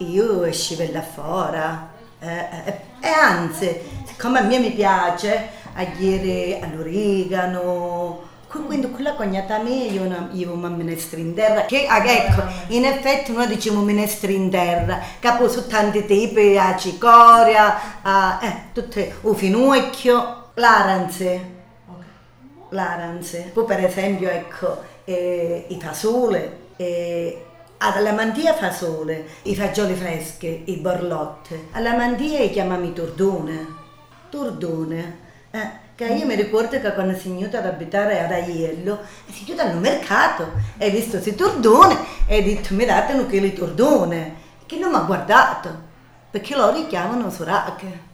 io escivo là fuori. Eh, e anzi, siccome a me mi piace, a ieri all'origano, quindi quella cognata mia io, io una minestra in terra, che ah, ecco, in effetti noi diciamo minestra in terra, capo su tanti tipi, a cicoria, a eh, tutte, o finocchio, l'aranze, l'aranze, poi per esempio ecco, eh, i fasole, eh, alla mandia fasole, i fagioli freschi, i borlotte, alla mandia li chiamiamo tordone, tordone, eh, che io mi ricordo che quando sono venuta ad abitare ad Aiello, sono venuta al mercato e visto questi tordone e ho detto mi date un chilo di tordone, che non mi ha guardato, perché loro li chiamano sorache.